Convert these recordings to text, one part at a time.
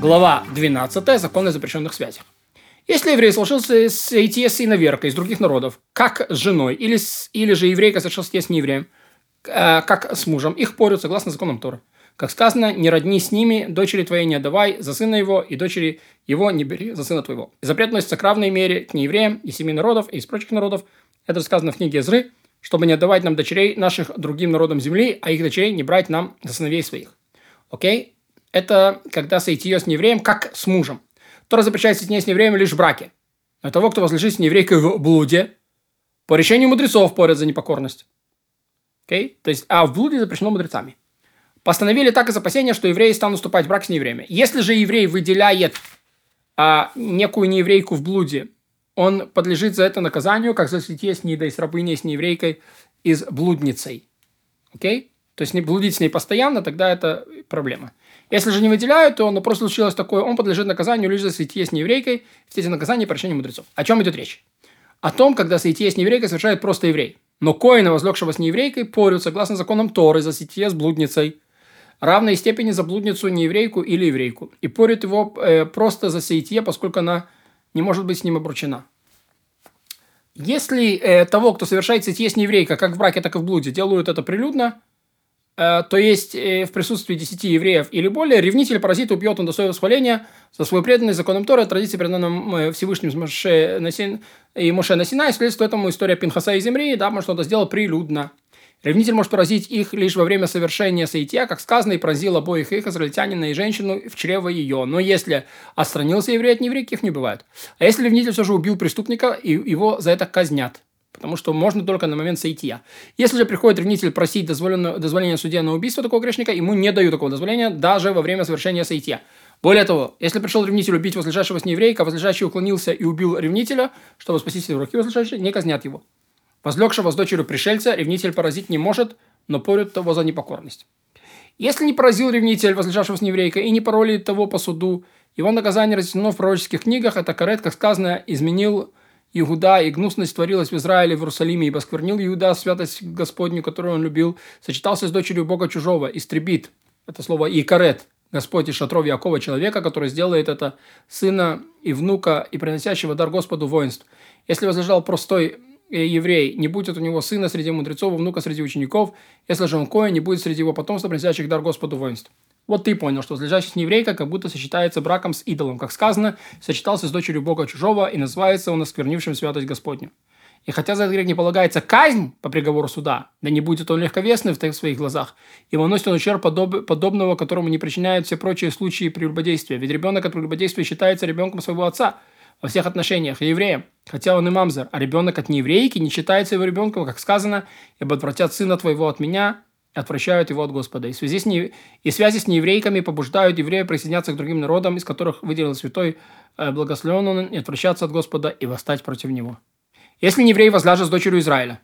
Глава 12. Законы о запрещенных связях. Если еврей сложился с с иноверкой из других народов, как с женой, или, с, или же еврейка совершился с неевреем, э, как с мужем, их порют согласно законам Торы. Как сказано, не родни с ними, дочери твоей не отдавай за сына его, и дочери его не бери за сына твоего. Запрет относится к равной мере к неевреям и семи народов, и из прочих народов. Это сказано в книге Зры, чтобы не отдавать нам дочерей наших другим народам земли, а их дочерей не брать нам за сыновей своих. Окей? Это когда сойти ее с неевреем, как с мужем. Тора запрещает с ней с неевреем лишь в браке. Но того, кто возлежит с нееврейкой в блуде, по решению мудрецов порят за непокорность. Окей? То есть, а в блуде запрещено мудрецами. Постановили так из опасения, что евреи станут вступать в брак с неевреями. Если же еврей выделяет а, некую нееврейку в блуде, он подлежит за это наказанию, как за слитие с и с рабыней, с нееврейкой, из блудницей. Окей? То есть не блудить с ней постоянно, тогда это проблема. Если же не выделяют, то ну, просто случилось такое, он подлежит наказанию лишь за слитие с нееврейкой, все эти наказания по решению мудрецов. О чем идет речь? О том, когда слитие с нееврейкой совершает просто еврей. Но коина, возлегшего с нееврейкой, порют согласно законам Торы за слитие с блудницей – равной степени за блудницу нееврейку или еврейку, и порит его э, просто за сейтье, поскольку она не может быть с ним обручена. Если э, того, кто совершает сейтье с нееврейкой, как в браке, так и в блуде, делают это прилюдно, то есть э, в присутствии десяти евреев или более, ревнитель паразит убьет он до своего восхваления за свою преданность законам Тора, традиции, переданным э, Всевышним Моше и Моше на Синай, следствие этому история Пинхаса и Земли, да, потому что он это сделал прилюдно. Ревнитель может поразить их лишь во время совершения соития, как сказано, и поразил обоих их, израильтянина и женщину, в чрево ее. Но если отстранился еврей от нееврейки, их не бывает. А если ревнитель все же убил преступника, и его за это казнят. Потому что можно только на момент соития. Если же приходит ревнитель просить дозволения судья на убийство такого грешника, ему не дают такого дозволения даже во время совершения соития. Более того, если пришел ревнитель убить возлежащего с нееврейка, возлежащий уклонился и убил ревнителя, чтобы спасти руки возлежащие, не казнят его. Возлегшего с дочерью пришельца ревнитель поразить не может, но порют того за непокорность. Если не поразил ревнитель, возлежавшего с нееврейкой, и не пароли того по суду, его наказание разъяснено в пророческих книгах, это карет, как сказано, изменил Иуда, и гнусность творилась в Израиле, в Иерусалиме, и посквернил Иуда святость Господню, которую он любил, сочетался с дочерью Бога чужого, истребит, это слово и карет, Господь из шатров Якова человека, который сделает это сына и внука и приносящего дар Господу воинств. Если возлежал простой Э, еврей, не будет у него сына среди мудрецов, внука среди учеников, если же он коин, не будет среди его потомства, приносящих дар Господу воинств. Вот ты понял, что возлежащий с еврейка как будто сочетается браком с идолом, как сказано, сочетался с дочерью Бога чужого, и называется он осквернившим святость Господню. И хотя за этот грех не полагается казнь по приговору суда, да не будет он легковесный в своих глазах, и наносит он ущерб подоб, подобного, которому не причиняют все прочие случаи прелюбодействия. Ведь ребенок от прелюбодействия считается ребенком своего отца – во всех отношениях евреем, хотя он и мамзер, а ребенок от нееврейки не считается его ребенком, как сказано, ибо отвратят сына твоего от меня и отвращают его от Господа. И, связи с не... и связи с нееврейками побуждают еврея присоединяться к другим народам, из которых выделил святой э, благословен он, и отвращаться от Господа и восстать против него. Если еврей возляжет с дочерью Израиля,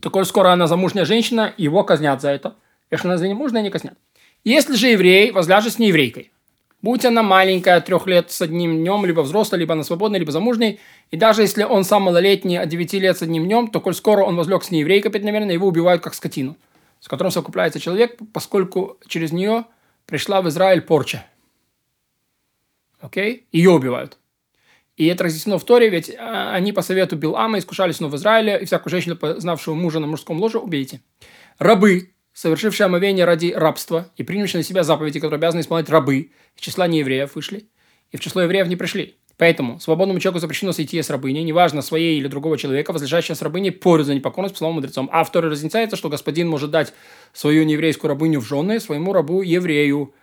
то коль скоро она замужняя женщина, его казнят за это. Если она замужняя, не казнят. Если же еврей возляжет с нееврейкой, Будь она маленькая, трех лет с одним днем, либо взрослая, либо она свободная, либо замужней, и даже если он сам малолетний, от 9 лет с одним днем, то коль скоро он возлег с нееврейкой преднамеренно, его убивают как скотину, с которым совокупляется человек, поскольку через нее пришла в Израиль порча. Окей? Ее убивают. И это разъяснено в Торе, ведь а, они по совету Билама искушали снова в Израиле, и всякую женщину, познавшую мужа на мужском ложе, убейте. Рабы, совершившие омовение ради рабства и принявшие на себя заповеди, которые обязаны исполнять рабы, из числа неевреев вышли, и в число евреев не пришли. Поэтому свободному человеку запрещено сойти с рабыней, неважно, своей или другого человека, возлежащего с рабыней, порю за непокорность, по словам мудрецом. А разницается, что господин может дать свою нееврейскую рабыню в жены своему рабу еврею,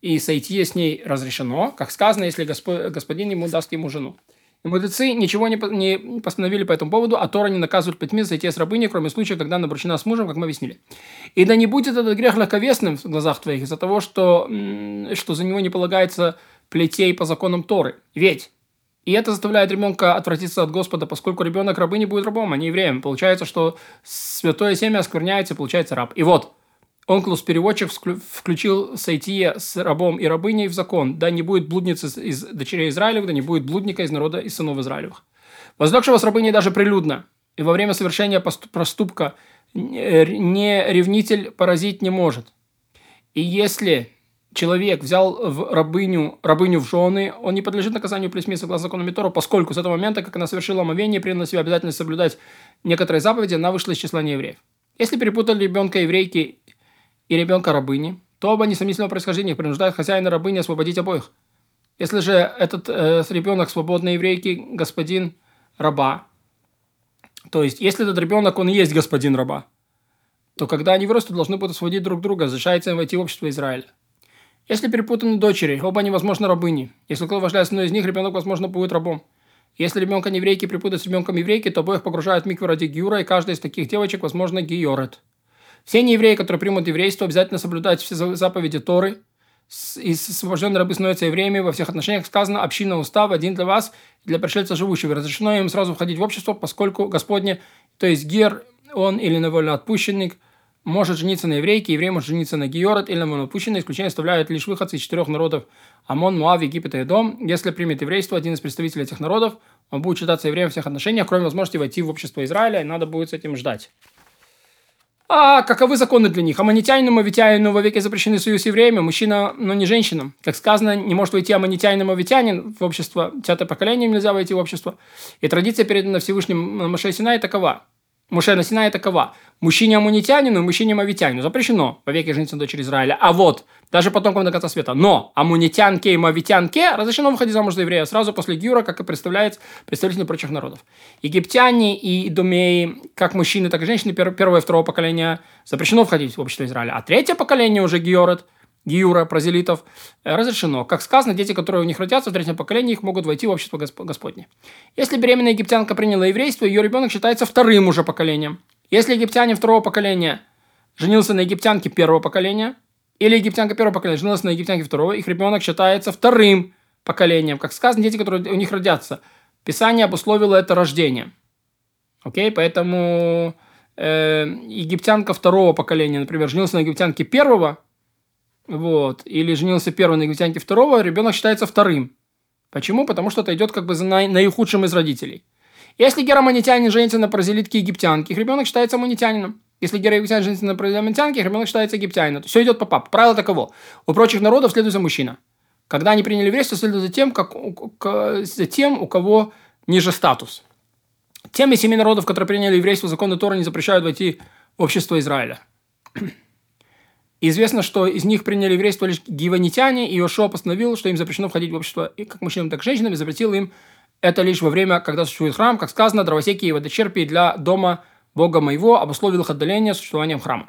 и сойти с ней разрешено, как сказано, если господин ему даст ему жену. И мудрецы ничего не, постановили по этому поводу, а Тора не наказывает плетьми за с рабыней, кроме случая, когда она обручена с мужем, как мы объяснили. И да не будет этот грех легковесным в глазах твоих из-за того, что, что за него не полагается плетей по законам Торы. Ведь и это заставляет ребенка отвратиться от Господа, поскольку ребенок рабы не будет рабом, а не евреем. Получается, что святое семя оскверняется, получается раб. И вот, Онклус-переводчик включил Сайтия с рабом и рабыней в закон. Да не будет блудницы из дочерей Израилевых, да не будет блудника из народа из сынов Израилевых. Возлегшего с рабыней даже прилюдно, и во время совершения проступка не ревнитель поразить не может. И если человек взял в рабыню, рабыню в жены, он не подлежит наказанию плесьми согласно закону Митора, поскольку с этого момента, как она совершила омовение, приняла на себя обязательность соблюдать некоторые заповеди, она вышла из числа неевреев. Если перепутали ребенка еврейки и ребенка рабыни, то оба несомнительного происхождения принуждают хозяина рабыни освободить обоих. Если же этот э, ребенок свободный еврейки, господин раба, то есть, если этот ребенок, он и есть господин раба, то когда они вырастут, должны будут освободить друг друга, разрешается им войти в общество Израиля. Если перепутаны дочери, оба они, возможно, рабыни. Если кто вождляет одной из них, ребенок, возможно, будет рабом. Если ребенка еврейки припутать с ребенком еврейки, то обоих погружают в микву ради гиура, и каждая из таких девочек, возможно, гиорет. Все неевреи, которые примут еврейство, обязательно соблюдать все заповеди Торы. И освобожденные рабы становятся евреями во всех отношениях. Сказано, община устав один для вас, для пришельца живущего. Разрешено им сразу входить в общество, поскольку Господне, то есть гер, он или невольно отпущенник – может жениться на еврейке, еврей может жениться на Георат или на Монопущине. Исключение оставляют лишь выходцы из четырех народов Амон, Муав, Египет и Эдом. Если примет еврейство один из представителей этих народов, он будет считаться евреем во всех отношениях, кроме возможности войти в общество Израиля, и надо будет с этим ждать. А каковы законы для них? Аманитянину, мавитянину во веки запрещены союз с евреями, мужчина, но не женщина. Как сказано, не может войти аманитянин мавитянин в общество, десятое поколение нельзя войти в общество. И традиция передана Всевышним Маше Синай такова. Муше на Синае такова. Мужчине амунитянину и мужчине мавитянину запрещено по веке жениться на дочери Израиля. А вот, даже потомкам до конца света. Но амунитянке и мавитянке разрешено выходить замуж за еврея сразу после Гюра, как и представляет представители прочих народов. Египтяне и идумеи, как мужчины, так и женщины первого и второго поколения запрещено входить в общество Израиля. А третье поколение уже Георет – Гиура, прозелитов, э, разрешено. Как сказано, дети, которые у них родятся в третьем поколении, их могут войти в общество Господне. Если беременная египтянка приняла еврейство, ее ребенок считается вторым уже поколением. Если египтянин второго поколения женился на египтянке первого поколения, или египтянка первого поколения женилась на египтянке второго, их ребенок считается вторым поколением. Как сказано, дети, которые у них родятся. Писание обусловило это рождение. Окей, поэтому э, египтянка второго поколения, например, женился на египтянке первого вот, или женился первый на египтянке второго, ребенок считается вторым. Почему? Потому что это идет как бы за наи- наихудшим из родителей. Если героманитянин женится на прозелитке египтянке, их ребенок считается амунитянином. Если героегиптянин женится на прозелитянке, их ребенок считается египтянином. Все идет по папу. Правило таково. У прочих народов следует за мужчина. Когда они приняли еврейство, следует за тем, как, за тем, у кого ниже статус. Тем из семи народов, которые приняли еврейство, законы Тора не запрещают войти в общество Израиля. Известно, что из них приняли еврейство лишь гиванитяне, и Иошуа постановил, что им запрещено входить в общество и как мужчинам, так и женщинам, и запретил им это лишь во время, когда существует храм, как сказано, дровосеки и водочерпи для дома Бога моего обусловил их отдаление существованием храма.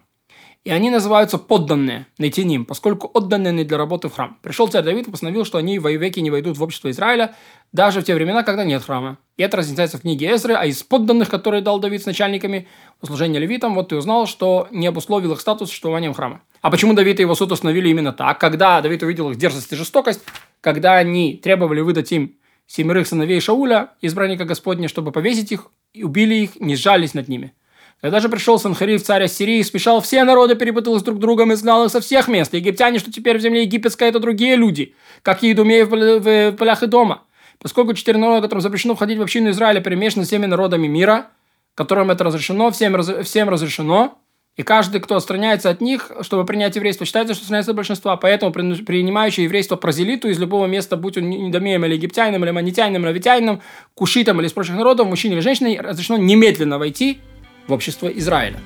И они называются подданные, найтиним, поскольку отданные для работы в храм. Пришел царь Давид и постановил, что они в веки не войдут в общество Израиля, даже в те времена, когда нет храма. И это разъясняется в книге Эзры, а из подданных, которые дал Давид с начальниками услужения левитам, вот ты узнал, что не обусловил их статус существованием храма. А почему Давид и его суд установили именно так? Когда Давид увидел их дерзость и жестокость, когда они требовали выдать им семерых сыновей Шауля, избранника Господня, чтобы повесить их, и убили их, не сжались над ними. Когда же пришел Санхариф, царь Ассирии, смешал все народы, перепутал с друг другом и знал их со всех мест. Египтяне, что теперь в земле египетской, это другие люди, как и идумеи в полях и дома. Поскольку четыре народа, которым запрещено входить в общину Израиля, перемешаны с всеми народами мира, которым это разрешено, всем, всем разрешено, и каждый, кто отстраняется от них, чтобы принять еврейство, считается, что отстраняется от большинства. Поэтому принимающий еврейство прозелиту из любого места, будь он недомеем или египтянином, или манитянином, или авитянином, кушитом или из прочих народов, мужчине или женщине, разрешено немедленно войти в общество Израиля.